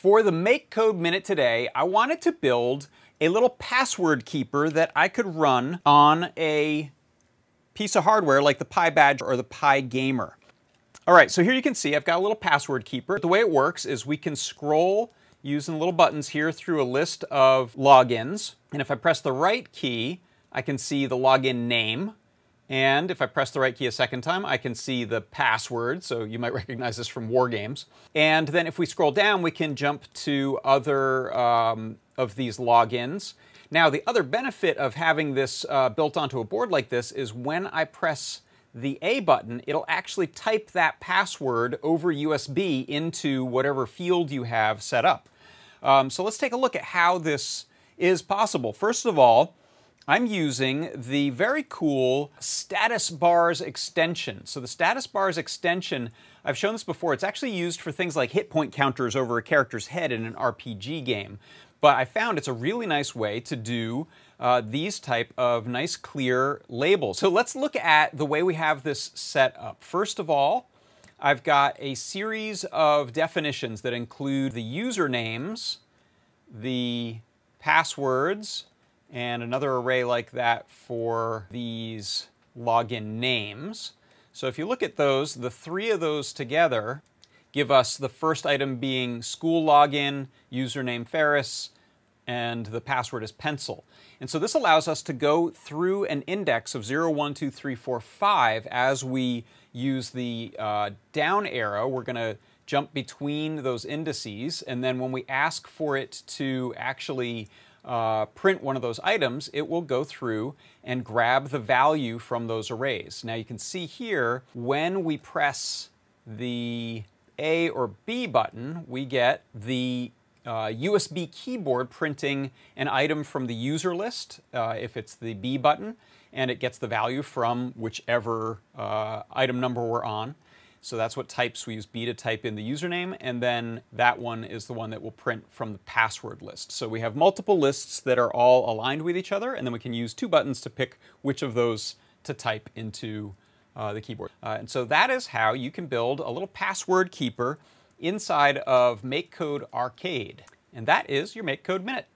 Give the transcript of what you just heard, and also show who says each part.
Speaker 1: For the MakeCode Minute today, I wanted to build a little password keeper that I could run on a piece of hardware like the PyBadge or the PyGamer. All right, so here you can see I've got a little password keeper. The way it works is we can scroll using little buttons here through a list of logins. And if I press the right key, I can see the login name. And if I press the right key a second time, I can see the password. So you might recognize this from WarGames. And then if we scroll down, we can jump to other um, of these logins. Now, the other benefit of having this uh, built onto a board like this is when I press the A button, it'll actually type that password over USB into whatever field you have set up. Um, so let's take a look at how this is possible. First of all, I'm using the very cool status bars extension. So the status bars extension, I've shown this before, it's actually used for things like hit point counters over a character's head in an RPG game. But I found it's a really nice way to do uh, these type of nice clear labels. So let's look at the way we have this set up. First of all, I've got a series of definitions that include the usernames, the passwords, and another array like that for these login names. So if you look at those, the three of those together give us the first item being school login, username Ferris, and the password is pencil. And so this allows us to go through an index of 0, 1, 2, 3, 4, 5 as we use the uh, down arrow. We're going to jump between those indices, and then when we ask for it to actually uh, print one of those items, it will go through and grab the value from those arrays. Now you can see here, when we press the A or B button, we get the uh, USB keyboard printing an item from the user list, uh, if it's the B button, and it gets the value from whichever uh, item number we're on. So that's what types we use B to type in the username, and then that one is the one that will print from the password list. So we have multiple lists that are all aligned with each other, and then we can use two buttons to pick which of those to type into uh, the keyboard. Uh, and so that is how you can build a little password keeper inside of MakeCode Arcade. And that is your MakeCode Minute.